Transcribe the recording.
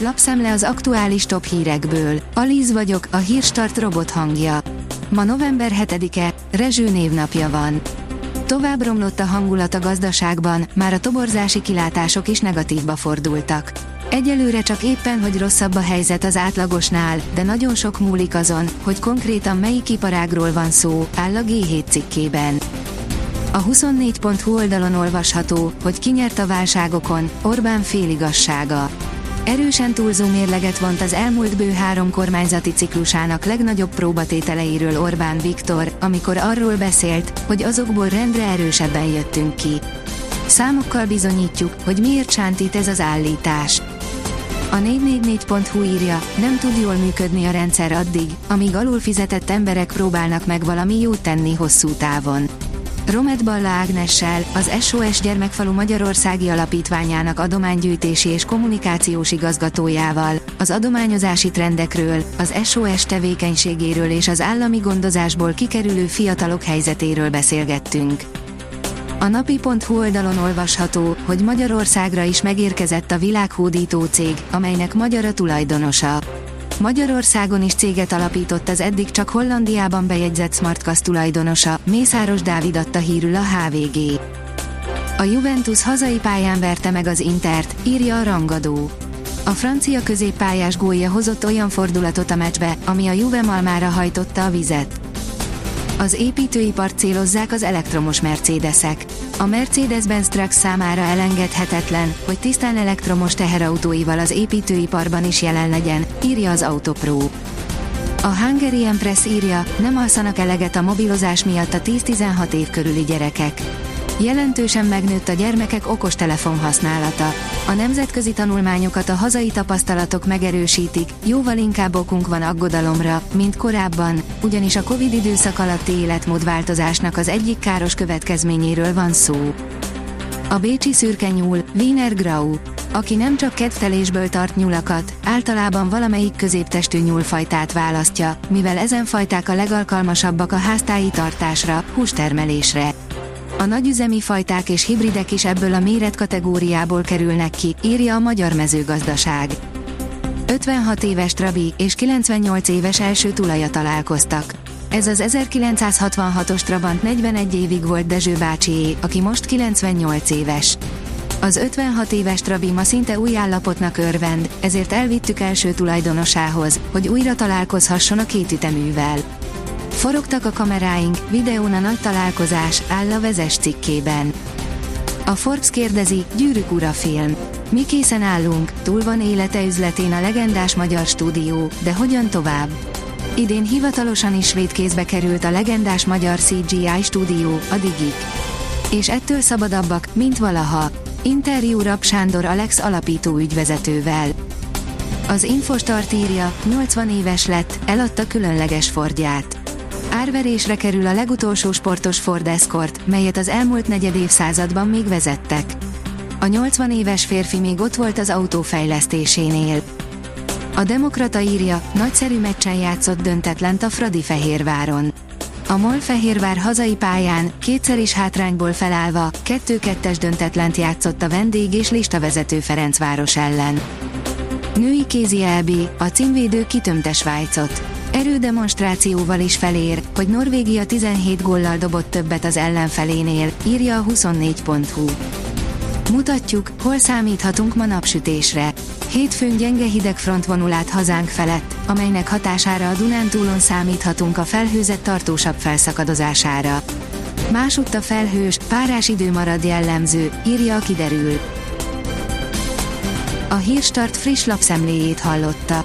lapszemle az aktuális top hírekből. Alíz vagyok, a hírstart robot hangja. Ma november 7-e, Rezső névnapja van. Tovább romlott a hangulat a gazdaságban, már a toborzási kilátások is negatívba fordultak. Egyelőre csak éppen, hogy rosszabb a helyzet az átlagosnál, de nagyon sok múlik azon, hogy konkrétan melyik iparágról van szó, áll a G7 cikkében. A 24.hu oldalon olvasható, hogy kinyert a válságokon, Orbán féligassága. Erősen túlzó mérleget vont az elmúlt bő három kormányzati ciklusának legnagyobb próbatételeiről Orbán Viktor, amikor arról beszélt, hogy azokból rendre erősebben jöttünk ki. Számokkal bizonyítjuk, hogy miért sántít ez az állítás. A 444.hu írja, nem tud jól működni a rendszer addig, amíg alul fizetett emberek próbálnak meg valami jót tenni hosszú távon. Romet Balla Ágnessel, az SOS Gyermekfalu Magyarországi Alapítványának adománygyűjtési és kommunikációs igazgatójával, az adományozási trendekről, az SOS tevékenységéről és az állami gondozásból kikerülő fiatalok helyzetéről beszélgettünk. A napi.hu oldalon olvasható, hogy Magyarországra is megérkezett a világhódító cég, amelynek magyar a tulajdonosa. Magyarországon is céget alapított az eddig csak Hollandiában bejegyzett Smartcast tulajdonosa, Mészáros Dávid adta hírül a HVG. A Juventus hazai pályán verte meg az Intert, írja a rangadó. A francia középpályás gólja hozott olyan fordulatot a meccsbe, ami a Juve malmára hajtotta a vizet. Az építőipart célozzák az elektromos Mercedesek. A Mercedes-Benz Trucks számára elengedhetetlen, hogy tisztán elektromos teherautóival az építőiparban is jelen legyen, írja az Autopro. A Hungarian Press írja, nem alszanak eleget a mobilozás miatt a 10-16 év körüli gyerekek. Jelentősen megnőtt a gyermekek okostelefon használata. A nemzetközi tanulmányokat a hazai tapasztalatok megerősítik, jóval inkább okunk van aggodalomra, mint korábban, ugyanis a Covid időszak alatti életmódváltozásnak az egyik káros következményéről van szó. A bécsi szürke nyúl, Wiener Grau, aki nem csak kedvtelésből tart nyulakat, általában valamelyik középtestű nyúlfajtát választja, mivel ezen fajták a legalkalmasabbak a háztáji tartásra, hústermelésre. A nagyüzemi fajták és hibridek is ebből a méretkategóriából kerülnek ki, írja a Magyar Mezőgazdaság. 56 éves Trabi és 98 éves első tulaja találkoztak. Ez az 1966-os Trabant 41 évig volt Dezső bácsié, aki most 98 éves. Az 56 éves Trabi ma szinte új állapotnak örvend, ezért elvittük első tulajdonosához, hogy újra találkozhasson a két üteművel. Forogtak a kameráink, videón a nagy találkozás, áll a vezes cikkében. A Forbes kérdezi, Gyűrűk ura film. Mi készen állunk, túl van élete üzletén a legendás magyar stúdió, de hogyan tovább? Idén hivatalosan is svéd került a legendás magyar CGI stúdió, a Digik. És ettől szabadabbak, mint valaha. Interjú Rab Sándor Alex alapító ügyvezetővel. Az Infostart írja, 80 éves lett, eladta különleges Fordját. Árverésre kerül a legutolsó sportos Ford Escort, melyet az elmúlt negyed évszázadban még vezettek. A 80 éves férfi még ott volt az autófejlesztésénél. A Demokrata írja, nagyszerű meccsen játszott döntetlent a Fradi Fehérváron. A MOL Fehérvár hazai pályán, kétszer is hátrányból felállva, 2-2-es döntetlent játszott a vendég és listavezető Ferencváros ellen. Női kézi EB, a címvédő kitömte Svájcot erődemonstrációval is felér, hogy Norvégia 17 góllal dobott többet az ellenfelénél, írja a 24.hu. Mutatjuk, hol számíthatunk ma napsütésre. Hétfőn gyenge hideg front vonul át hazánk felett, amelynek hatására a Dunántúlon számíthatunk a felhőzet tartósabb felszakadozására. Másutt a felhős, párás idő marad jellemző, írja a kiderül. A Hírstart friss lapszemléjét hallotta.